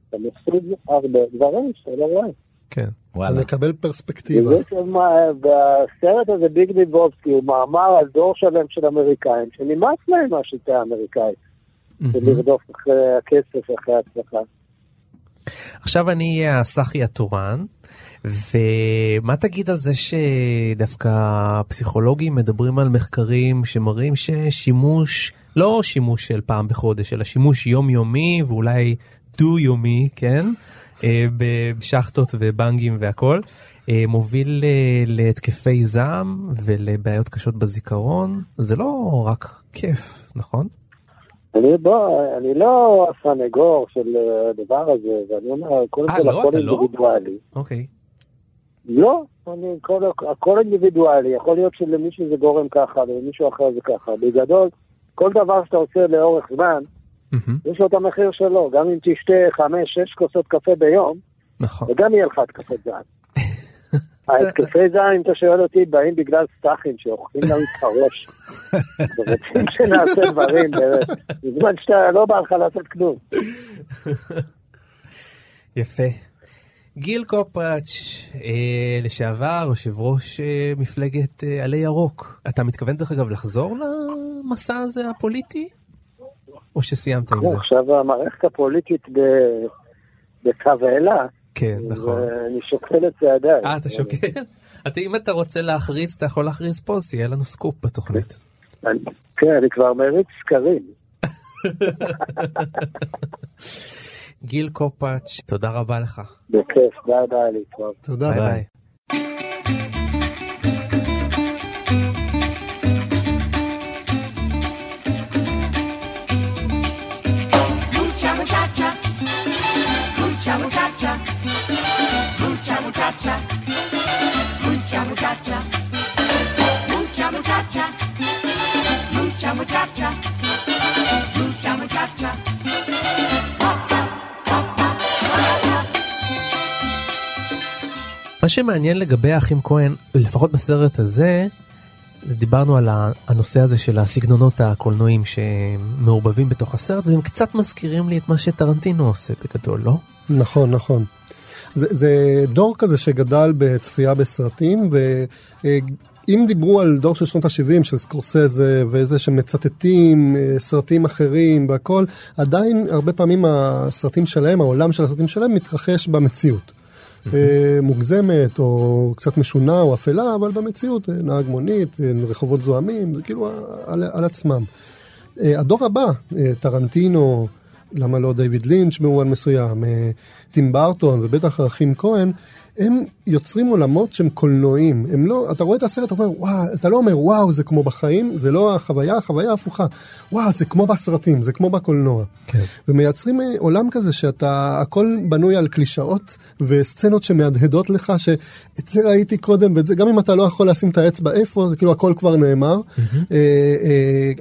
אתה מפסיד הרבה דברים שאתה לא רואה. כן. אתה מקבל פרספקטיבה. שמה- והסרט הזה, ביג ליבובסקי, הוא מאמר על דור שלם של אמריקאים, שנמאס להם מהשיטה האמריקאית, ולרדוף אחרי הכסף, אחרי ההצלחה. עכשיו אני אהיה הסחי התורן, ומה תגיד על זה שדווקא פסיכולוגים מדברים על מחקרים שמראים ששימוש, לא שימוש של פעם בחודש, אלא שימוש יומיומי ואולי דו-יומי, כן? אה, בשחטות ובנגים והכל, אה, מוביל אה, להתקפי זעם ולבעיות קשות בזיכרון. זה לא רק כיף, נכון? אני, בוא, אני לא הסנגור של הדבר הזה, ואני אומר, קודם כל לא? הכל לא? אינדיבידואלי. אוקיי. לא, אני, כל, הכל אינדיבידואלי, יכול להיות שלמישהו זה גורם ככה, ולמישהו אחר זה ככה. בגדול, כל דבר שאתה עושה לאורך זמן, יש לו את המחיר שלו, גם אם תשתה חמש, שש כוסות קפה ביום, נכון. וגם יהיה לך התקפות זעם. ההתקפי זעם, אם אתה שואל אותי, באים בגלל סטאחים שאוכלים לנו את הראש. (laughs) ורוצים שנעשה דברים. בזמן שאתה לא בא לך לעשות כלום. יפה. גיל קופראץ', אה, לשעבר יושב ראש אה, מפלגת אה, עלי ירוק. אתה מתכוון דרך אגב לחזור למסע הזה הפוליטי? או שסיימת עם זה? עכשיו המערכת הפוליטית ב- בתבהלה, כן, נכון. ואני שוקל את צעדיי. אה, אתה שוקל? (laughs) אתה, אם אתה רוצה להכריז, אתה יכול להכריז פה, אז יהיה לנו סקופ בתוכנית. כן, אני כבר מריץ סקרים. (laughs) גיל קופאץ', תודה רבה לך. בכיף, ביי ביי, להתראות. תודה. ביי ביי. שמעניין לגבי האחים כהן, לפחות בסרט הזה, אז דיברנו על הנושא הזה של הסגנונות הקולנועיים שמעורבבים בתוך הסרט, והם קצת מזכירים לי את מה שטרנטינו עושה בגדול, לא? נכון, נכון. זה, זה דור כזה שגדל בצפייה בסרטים, ואם דיברו על דור של שנות ה-70 של סקורסזה וזה שמצטטים אה, סרטים אחרים והכל, עדיין הרבה פעמים הסרטים שלהם, העולם של הסרטים שלהם מתרחש במציאות. אה, מוגזמת או קצת משונה או אפלה, אבל במציאות אה, נהג מונית, אה, רחובות זוהמים, זה כאילו על, על עצמם. הדור הבא, טרנטינו, למה לא דיוויד לינץ' במובן מסוים, טים ברטון ובטח האחים כהן, הם יוצרים עולמות שהם קולנועיים. הם לא, אתה רואה את הסרט, אתה אומר, וואו, אתה לא אומר, וואו, זה כמו בחיים, זה לא החוויה, החוויה הפוכה. וואו, זה כמו בסרטים, זה כמו בקולנוע. כן. ומייצרים אה, עולם כזה שאתה, הכל בנוי על קלישאות וסצנות שמהדהדות לך, שאת זה ראיתי קודם, ואת זה, גם אם אתה לא יכול לשים את האצבע איפה, זה כאילו הכל כבר נאמר. אה,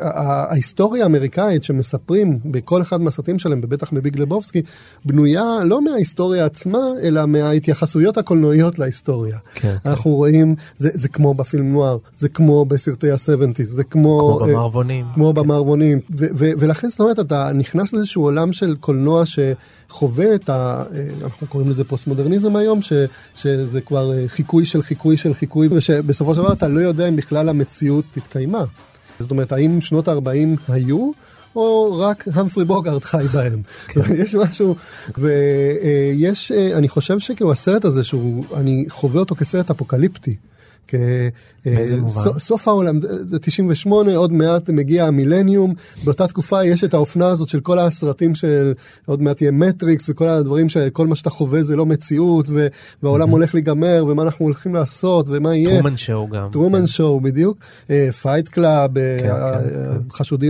אה, ה- ההיסטוריה האמריקאית שמספרים בכל אחד מהסרטים שלהם, ובטח בביג לבובסקי, בנויה לא מההיסטוריה עצמה, אלא מההתייחסויות הקולנועיות להיסטוריה. כן, אנחנו רואים, זה, זה כמו בפילם נוער, זה כמו בסרטי ה-70's, זה כמו... כמו אה, במערבונים. כמו במערבונים, ו- ו- ולכן זאת אומרת, אתה נכנס לאיזשהו עולם של קולנוע שחווה את ה... אה, אנחנו קוראים לזה פוסט מודרניזם היום, ש- שזה כבר אה, חיקוי של חיקוי של חיקוי, ושבסופו של דבר אתה לא יודע אם בכלל המציאות התקיימה. זאת אומרת, האם שנות ה-40 היו? או רק המפרי בוגארד חי בהם. יש משהו, ויש, אה, אני חושב שכאילו הסרט הזה, שהוא, אני חווה אותו כסרט אפוקליפטי. כ- באיזה אה, מובן? סוף- העולם, זה 98, עוד מעט מגיע המילניום, באותה תקופה יש את האופנה הזאת של כל הסרטים של, עוד מעט יהיה מטריקס וכל הדברים שכל מה שאתה חווה זה לא מציאות, ו- והעולם הולך להיגמר, ומה אנחנו הולכים לעשות, ומה יהיה. טרומן שואו גם. טרומן שואו בדיוק, פייט קלאב, כן,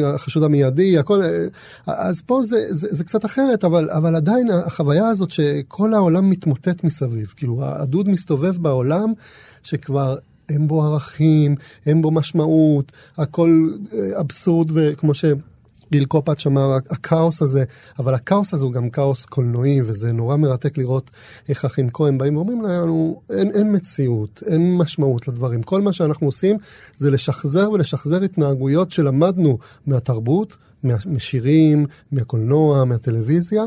החשוד המיידי, הכל, אה, אז פה זה, זה, זה קצת אחרת, אבל, אבל עדיין החוויה הזאת שכל העולם מתמוטט מסביב, כאילו הדוד מסתובב בעולם שכבר אין בו ערכים, אין בו משמעות, הכל אה, אבסורד וכמו ש... גיל קופאץ' אמר, הכאוס הזה, אבל הכאוס הזה הוא גם כאוס קולנועי, וזה נורא מרתק לראות איך אחים כהן באים ואומרים לנו, אין, אין מציאות, אין משמעות לדברים. כל מה שאנחנו עושים זה לשחזר ולשחזר התנהגויות שלמדנו מהתרבות, מה- משירים, מהקולנוע, מהטלוויזיה,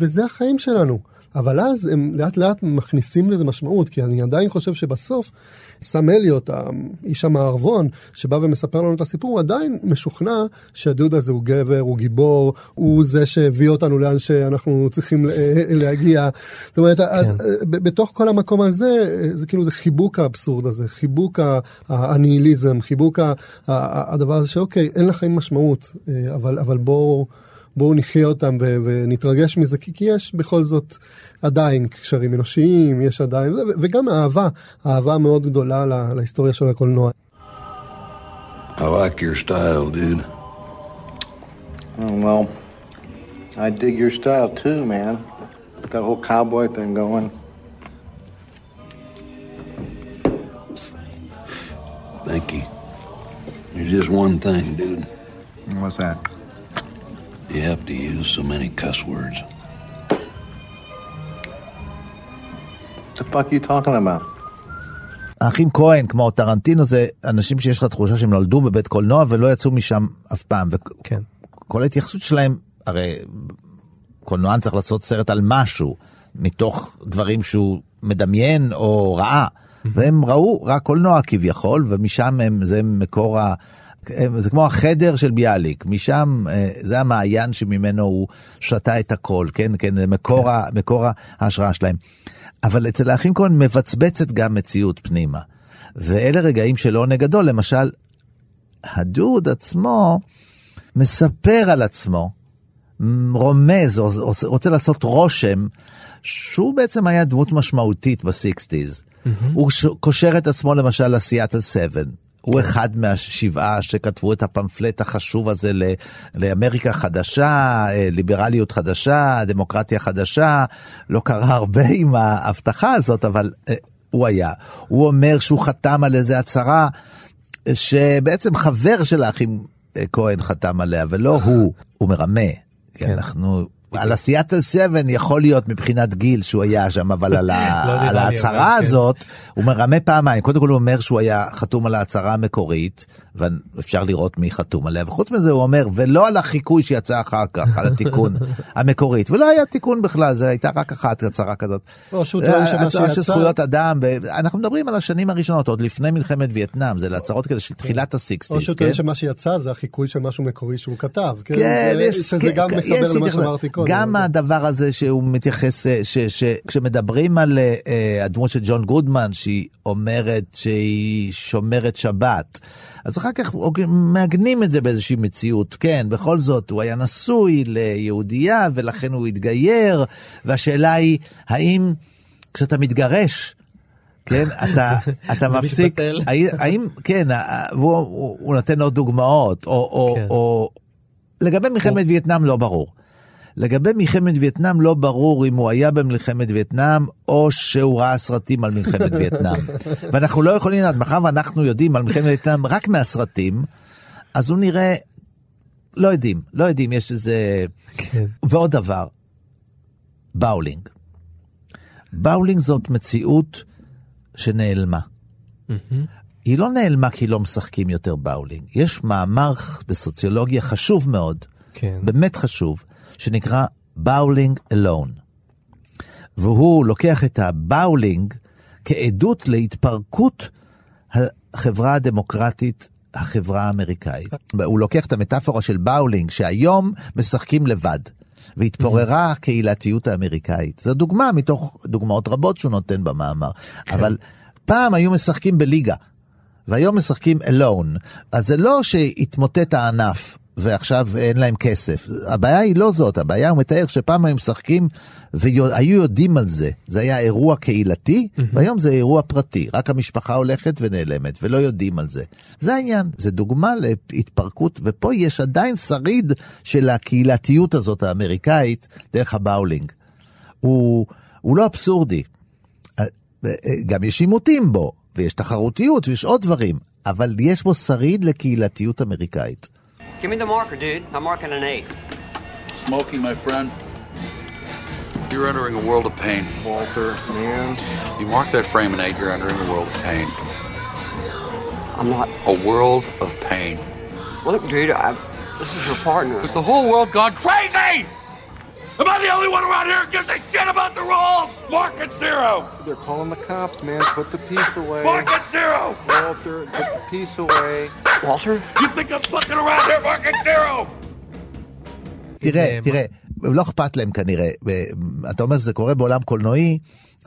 וזה החיים שלנו. אבל אז הם לאט לאט מכניסים לזה משמעות, כי אני עדיין חושב שבסוף סם אליוט, האיש המערבון, שבא ומספר לנו את הסיפור, הוא עדיין משוכנע שהדוד הזה הוא גבר, הוא גיבור, הוא זה שהביא אותנו לאן שאנחנו צריכים להגיע. זאת אומרת, אז ב- בתוך כל המקום הזה, זה כאילו זה חיבוק האבסורד הזה, חיבוק הניהיליזם, חיבוק הדבר הזה שאוקיי, אין לחיים משמעות, אה, אבל, אבל בואו... בואו נחיה אותם ו- ונתרגש מזה, כי, כי יש בכל זאת עדיין קשרים אנושיים, יש עדיין, ו- וגם אהבה, אהבה מאוד גדולה לה- להיסטוריה של הקולנוע. I like your style, dude. Oh, well, I dig your style too, man. Got a whole cowboy thing going. Thank you. There's just one thing, dude. What's that? You have to use so many cuss words. The fuck you talking about? האחים כהן, כמו טרנטינו, זה אנשים שיש לך תחושה שהם נולדו בבית קולנוע ולא יצאו משם אף פעם. כן. וכל ההתייחסות שלהם, הרי קולנוען צריך לעשות סרט על משהו, מתוך דברים שהוא מדמיין או ראה. והם ראו רק קולנוע כביכול, ומשם הם, זה מקור זה כמו החדר של ביאליק, משם אה, זה המעיין שממנו הוא שתה את הכל, כן, כן, זה מקור, ה, מקור ההשראה שלהם. אבל אצל האחים כהן מבצבצת גם מציאות פנימה. ואלה רגעים של עונג גדול, למשל, הדוד עצמו מספר על עצמו, רומז, רוצה לעשות רושם, שהוא בעצם היה דמות משמעותית בסיקסטיז. הוא ש- קושר את עצמו למשל לסיאטל 7. הוא אחד מהשבעה שכתבו את הפמפלט החשוב הזה ל- לאמריקה חדשה, אה, ליברליות חדשה, דמוקרטיה חדשה. לא קרה הרבה עם ההבטחה הזאת, אבל אה, הוא היה. הוא אומר שהוא חתם על איזה הצהרה שבעצם חבר של האחים אה, כהן חתם עליה, ולא הוא, הוא מרמה. כן, אנחנו... על הסיאטל 7 יכול להיות מבחינת גיל שהוא היה שם, אבל על, (laughs) ה... לא על ההצהרה כן. הזאת הוא מרמה פעמיים. קודם כל הוא אומר שהוא היה חתום על ההצהרה המקורית, ואפשר לראות מי חתום עליה, וחוץ מזה הוא אומר, ולא על החיקוי שיצא אחר כך, על התיקון (laughs) המקורית, ולא היה תיקון בכלל, זה הייתה רק אחת הצהרה כזאת. או שהוא שמה הצהרה של זכויות אדם, ואנחנו מדברים על השנים הראשונות, עוד לפני מלחמת וייטנאם, זה להצהרות כאלה של תחילת או הסיקסטיס, שהוא כן? טוען שמה שיצא זה החיקוי של משהו מקורי שהוא כתב. כן, כן, שזה כן, גם כן, מתחבר למה. שאמרתי קודם. גם הדבר הזה שהוא מתייחס, אה, כשמדברים על אה, אה, הדמות של ג'ון גודמן, שהיא אומרת שהיא שומרת שבת, אז אחר כך מעגנים את זה באיזושהי מציאות. כן, בכל זאת, הוא היה נשוי ליהודייה, ולכן הוא התגייר, והשאלה היא, האם... כשאתה מתגרש, כן, (laughs) אתה, אתה זה מפסיק. האם, כן, ה- והוא הוא, הוא נותן עוד דוגמאות, או, או, כן. או לגבי מלחמת וייטנאם לא ברור. לגבי מלחמת וייטנאם לא ברור אם הוא היה במלחמת וייטנאם או שהוא ראה סרטים על מלחמת (laughs) וייטנאם. ואנחנו לא יכולים לדעת, מאחר ואנחנו יודעים על מלחמת וייטנאם רק מהסרטים, אז הוא נראה, לא יודעים, לא יודעים, יש איזה... כן. ועוד דבר, באולינג. באולינג זאת מציאות שנעלמה. היא לא נעלמה כי לא משחקים יותר באולינג. יש מאמר בסוציולוגיה חשוב מאוד, כן. באמת חשוב, שנקרא Bowling Alone. והוא לוקח את הבאולינג כעדות להתפרקות החברה הדמוקרטית, החברה האמריקאית. הוא לוקח את המטאפורה של באולינג, שהיום משחקים לבד. והתפוררה הקהילתיות האמריקאית. זו דוגמה מתוך דוגמאות רבות שהוא נותן במאמר. אבל פעם היו משחקים בליגה, והיום משחקים alone. אז זה לא שהתמוטט הענף. ועכשיו אין להם כסף. הבעיה היא לא זאת, הבעיה הוא מתאר שפעם היו משחקים והיו יודעים על זה. זה היה אירוע קהילתי, והיום זה אירוע פרטי. רק המשפחה הולכת ונעלמת, ולא יודעים על זה. זה העניין, זה דוגמה להתפרקות, ופה יש עדיין שריד של הקהילתיות הזאת האמריקאית דרך הבאולינג. הוא, הוא לא אבסורדי. אה, אה, גם יש עימותים בו, ויש תחרותיות, ויש עוד דברים, אבל יש בו שריד לקהילתיות אמריקאית. Give me the marker, dude. I'm marking an eight. Smokey, my friend, you're entering a world of pain. Walter, man. You mark that frame and eight, you're entering a world of pain. I'm not. A world of pain. Look, dude, I, this is your partner. Is the whole world gone crazy? Am I the only one around here who gives a shit about the rules? Mark it zero. They're calling the cops, man. Put the piece away. Mark it zero. Walter, put the piece away. Walter? You think I'm fucking around here? Mark it zero. תראה, תראה, לא אכפת להם כנראה, אתה אומר שזה קורה בעולם קולנועי,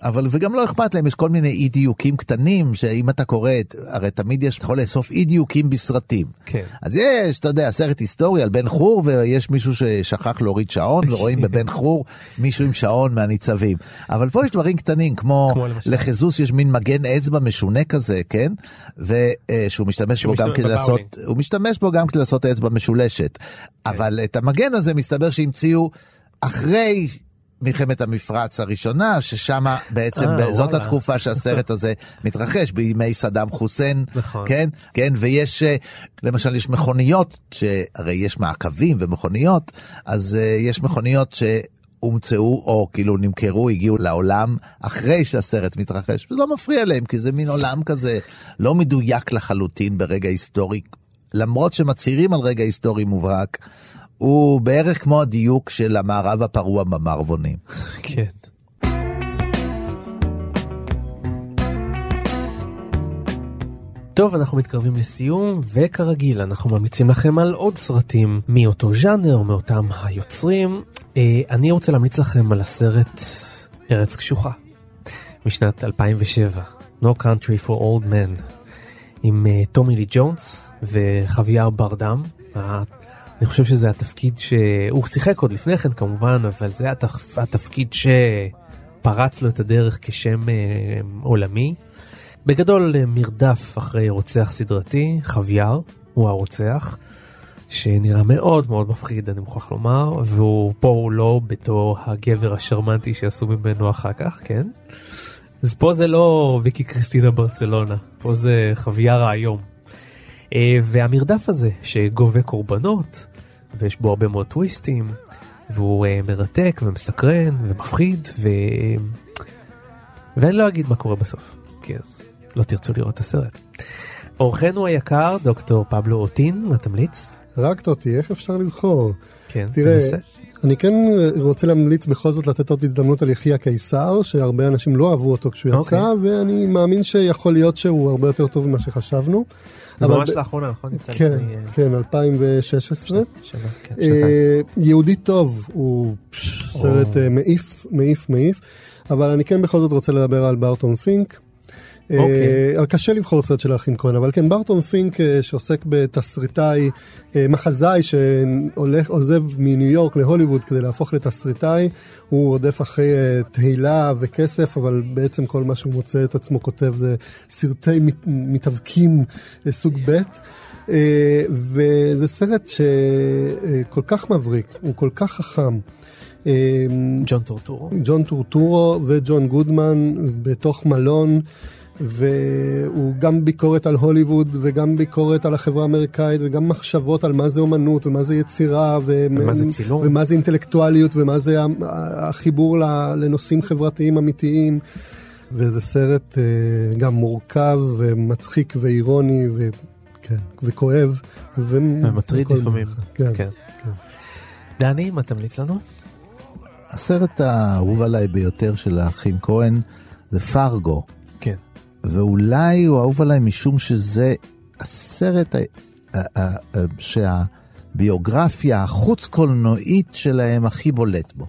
אבל וגם לא אכפת להם, יש כל מיני אי דיוקים קטנים, שאם אתה קורא, את- הרי תמיד יש, אתה יכול לאסוף אי דיוקים בסרטים. כן. אז יש, אתה יודע, סרט היסטורי על בן חור, ויש מישהו ששכח להוריד שעון, ורואים בבן (laughs) חור מישהו עם שעון מהניצבים. אבל פה יש דברים קטנים, כמו, כמו? לחיזוס יש מין מגן אצבע משונה כזה, כן? ושהוא משתמש בו גם כדי. לעשות, הוא משתמש בו גם כדי לעשות אצבע משולשת. אבל את המגן הזה מסתבר שהמציאו אחרי מלחמת המפרץ הראשונה, ששם בעצם, אה, זאת וואלה. התקופה שהסרט הזה (laughs) מתרחש, בימי סדאם חוסיין, נכון. כן? כן, ויש, אה, למשל, יש מכוניות, שהרי יש מעקבים ומכוניות, אז אה, יש מכוניות ש... הומצאו או כאילו נמכרו, הגיעו לעולם אחרי שהסרט מתרחש, וזה לא מפריע להם, כי זה מין עולם כזה לא מדויק לחלוטין ברגע היסטורי, למרות שמצהירים על רגע היסטורי מובהק, הוא בערך כמו הדיוק של המערב הפרוע במערבונים. (laughs) כן. טוב, אנחנו מתקרבים לסיום, וכרגיל, אנחנו ממליצים לכם על עוד סרטים מאותו ז'אנר, מאותם היוצרים. אה, אני רוצה להמליץ לכם על הסרט ארץ קשוחה, משנת 2007, No Country for Old Men, עם אה, טומי לי ג'ונס וחוויאר ברדם. אני חושב שזה התפקיד שהוא שיחק עוד לפני כן כמובן, אבל זה התפ... התפקיד שפרץ לו את הדרך כשם אה, עולמי. בגדול אה, מרדף אחרי רוצח סדרתי, חוויאר, הוא הרוצח, שנראה מאוד מאוד מפחיד אני מוכרח לומר, והוא פה הוא לא בתור הגבר השרמנטי שעשו ממנו אחר כך, כן? אז פה זה לא ויקי קריסטינה ברצלונה, פה זה חוויאר היום. אה, והמרדף הזה שגובה קורבנות, ויש בו הרבה מאוד טוויסטים, והוא אה, מרתק ומסקרן ומפחיד, ו... ואני לא אגיד מה קורה בסוף, כי אז לא תרצו לראות את הסרט. אורחנו היקר, דוקטור פבלו אוטין, מה תמליץ? הרגת אותי, איך אפשר לבחור? כן, תראה, תנסה. אני כן רוצה להמליץ בכל זאת לתת עוד הזדמנות על יחיא קיסר, שהרבה אנשים לא אהבו אותו כשהוא אוקיי. יצא, ואני מאמין שיכול להיות שהוא הרבה יותר טוב ממה שחשבנו. אבל ממש ב- לאחרונה, נכון? כן, לפני, אה, כן, 2016. שנה, כן, אה. יהודי טוב הוא סרט. אה, מעיף, מעיף, מעיף, אבל אני כן בכל זאת רוצה לדבר על בארטון פינק. אה, אבל קשה לבחור סרט של האחים כהן, אבל כן, ברטון פינק אה, שעוסק בתסריטאי, אה, מחזאי שהולך, עוזב מניו יורק להוליווד כדי להפוך לתסריטאי, הוא רודף אחרי אה, תהילה וכסף, אבל בעצם כל מה שהוא מוצא את עצמו כותב זה סרטי מת, מתאבקים אה, סוג ב'. אה, וזה סרט שכל כך מבריק, הוא כל כך חכם. אה, ג'ון טורטורו. ג'ון טורטורו וג'ון גודמן בתוך מלון. והוא גם ביקורת על הוליווד וגם ביקורת על החברה האמריקאית וגם מחשבות על מה זה אומנות ומה זה יצירה ו... ומה זה צילום. ומה זה אינטלקטואליות ומה זה החיבור לנושאים חברתיים אמיתיים. וזה סרט אה, גם מורכב ומצחיק ואירוני ו... כן, וכואב. ו... ומטריד וכל לפעמים. דבר. כן. כן. דני, מה תמליץ לנו? הסרט האהוב עליי ביותר של האחים כהן זה פרגו. ואולי הוא אהוב עליי משום שזה הסרט שהביוגרפיה החוץ-קולנועית שלהם הכי בולט בו.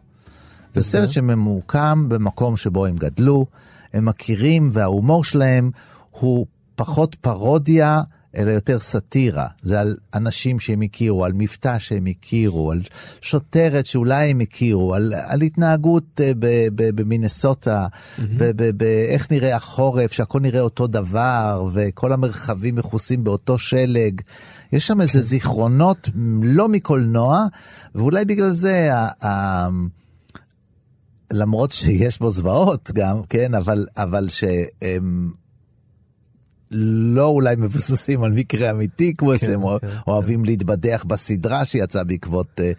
זה סרט שממוקם במקום שבו הם גדלו, הם מכירים וההומור שלהם הוא פחות פרודיה, אלא יותר סאטירה. זה על אנשים שהם הכירו, על מבטא שהם הכירו, על שוטרת שאולי הם הכירו, על, על התנהגות אה, במינסוטה, ואיך נראה החורף, שהכל נראה אותו דבר, וכל המרחבים מכוסים באותו שלג. יש שם איזה זיכרונות לא מקולנוע, ואולי בגלל זה ה- ה- למרות שיש בו זוועות גם, כן, אבל, אבל שהם לא אולי מבוססים על מקרה אמיתי, כמו כן, שהם כן, אוהבים להתבדח בסדרה שיצאה בעקבות אה,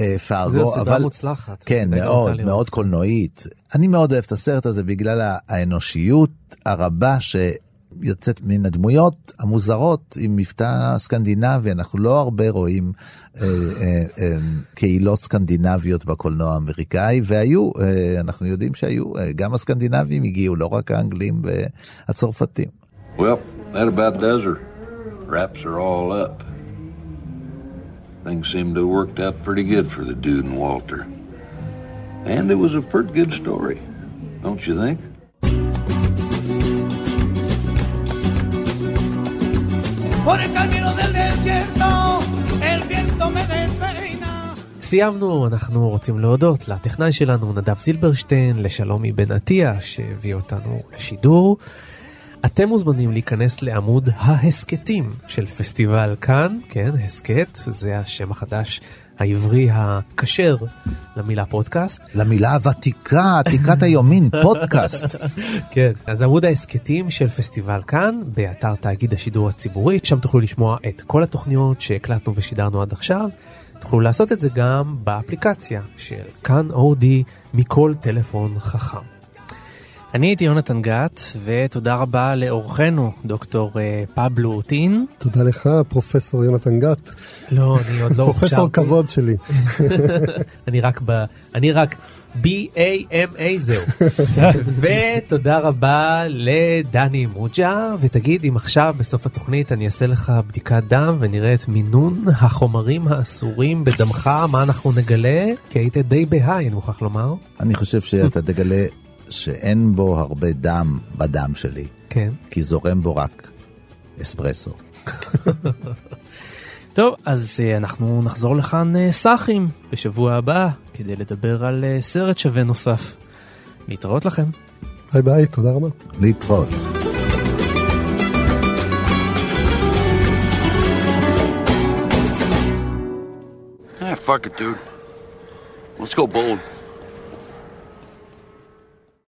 אה, פארגו. זו סדרה אבל- מוצלחת. כן, מאוד. מאוד קולנועית. אני מאוד אוהב את הסרט הזה בגלל האנושיות הרבה שיוצאת מן הדמויות המוזרות עם מבטא סקנדינבי. אנחנו לא הרבה רואים אה, אה, אה, קהילות סקנדינביות בקולנוע האמריקאי, והיו, אה, אנחנו יודעים שהיו, אה, גם הסקנדינבים הגיעו, לא רק האנגלים והצרפתים. Well, that about does her. Wraps are all up. Things seem to have worked out pretty good for the dude and Walter. And it was a pretty good story, don't you think? סיימנו, אנחנו רוצים להודות לטכנאי שלנו נדב זילברשטיין, לשלומי בן עטיה שהביא אותנו לשידור. אתם מוזמנים להיכנס לעמוד ההסכתים של פסטיבל כאן, כן, הסכת, זה השם החדש העברי הכשר למילה פודקאסט. למילה הוותיקה, עתיקת היומין, (laughs) פודקאסט. כן, אז עמוד ההסכתים של פסטיבל כאן, באתר תאגיד השידור הציבורי, שם תוכלו לשמוע את כל התוכניות שהקלטנו ושידרנו עד עכשיו. תוכלו לעשות את זה גם באפליקציה של כאן אודי מכל טלפון חכם. אני הייתי יונתן גת, ותודה רבה לאורחנו, דוקטור אה, פבלו טין. תודה לך, פרופסור יונתן גת. לא, אני עוד לא פרופסור הוכשרתי. כבוד שלי. (laughs) אני רק ב... אני רק B-A-M-A זהו. (laughs) ותודה רבה לדני מוג'ה, ותגיד אם עכשיו בסוף התוכנית אני אעשה לך בדיקת דם ונראה את מינון החומרים האסורים בדמך, מה אנחנו נגלה? כי היית די בהיי, אני מוכרח לומר. אני חושב שאתה תגלה שאין בו הרבה דם בדם שלי. כן. כי זורם בו רק אספרסו. (laughs) טוב, אז אה, אנחנו נחזור לכאן אה, סאחים בשבוע הבא, כדי לדבר על אה, סרט שווה נוסף. להתראות לכם. ביי ביי, תודה רבה. להתראות. Fuck it, dude. Let's go bowling.